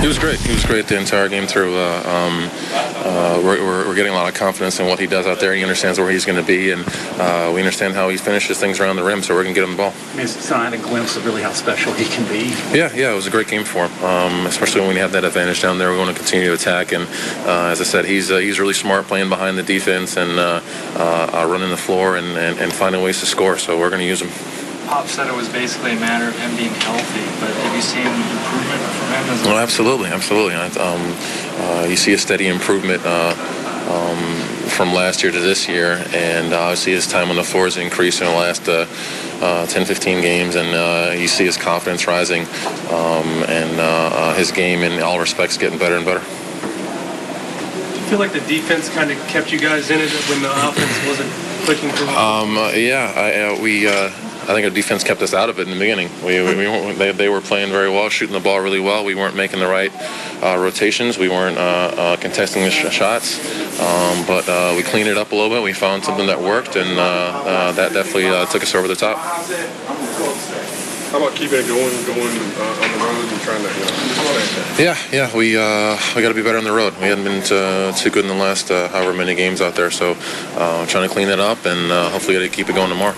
He was great. He was great the entire game through. Uh, um, uh, we're, we're, we're getting a lot of confidence in what he does out there. He understands where he's going to be, and uh, we understand how he finishes things around the rim, so we're going to get him the ball. I mean, it's not a glimpse of really how special he can be. Yeah, yeah, it was a great game for him, um, especially when we have that advantage down there. We want to continue to attack, and uh, as I said, he's uh, he's really smart playing behind the defense and uh, uh, running the floor and, and, and finding ways to score. So we're going to use him. Pop said it was basically a matter of him being healthy, but have you seen improvement from him? As well, absolutely, absolutely. Um, uh, you see a steady improvement uh, um, from last year to this year, and obviously his time on the floor has increased in the last uh, uh 10, 15 games, and uh, you see his confidence rising um, and uh, his game in all respects getting better and better. Do you feel like the defense kind of kept you guys in it when the offense wasn't clicking for um, yeah, I, we I think our defense kept us out of it in the beginning. We, we, we they, they, were playing very well, shooting the ball really well. We weren't making the right uh, rotations. We weren't uh, uh, contesting the sh- shots. Um, but uh, we cleaned it up a little bit. We found something that worked, and uh, uh, that definitely took us over the top. How about keeping it going, going on the road and trying to, you know, Yeah, yeah, we we got to be better on the road. We hadn't been too, too good in the last however many games out there, so trying to clean that up and hopefully got to keep it going tomorrow.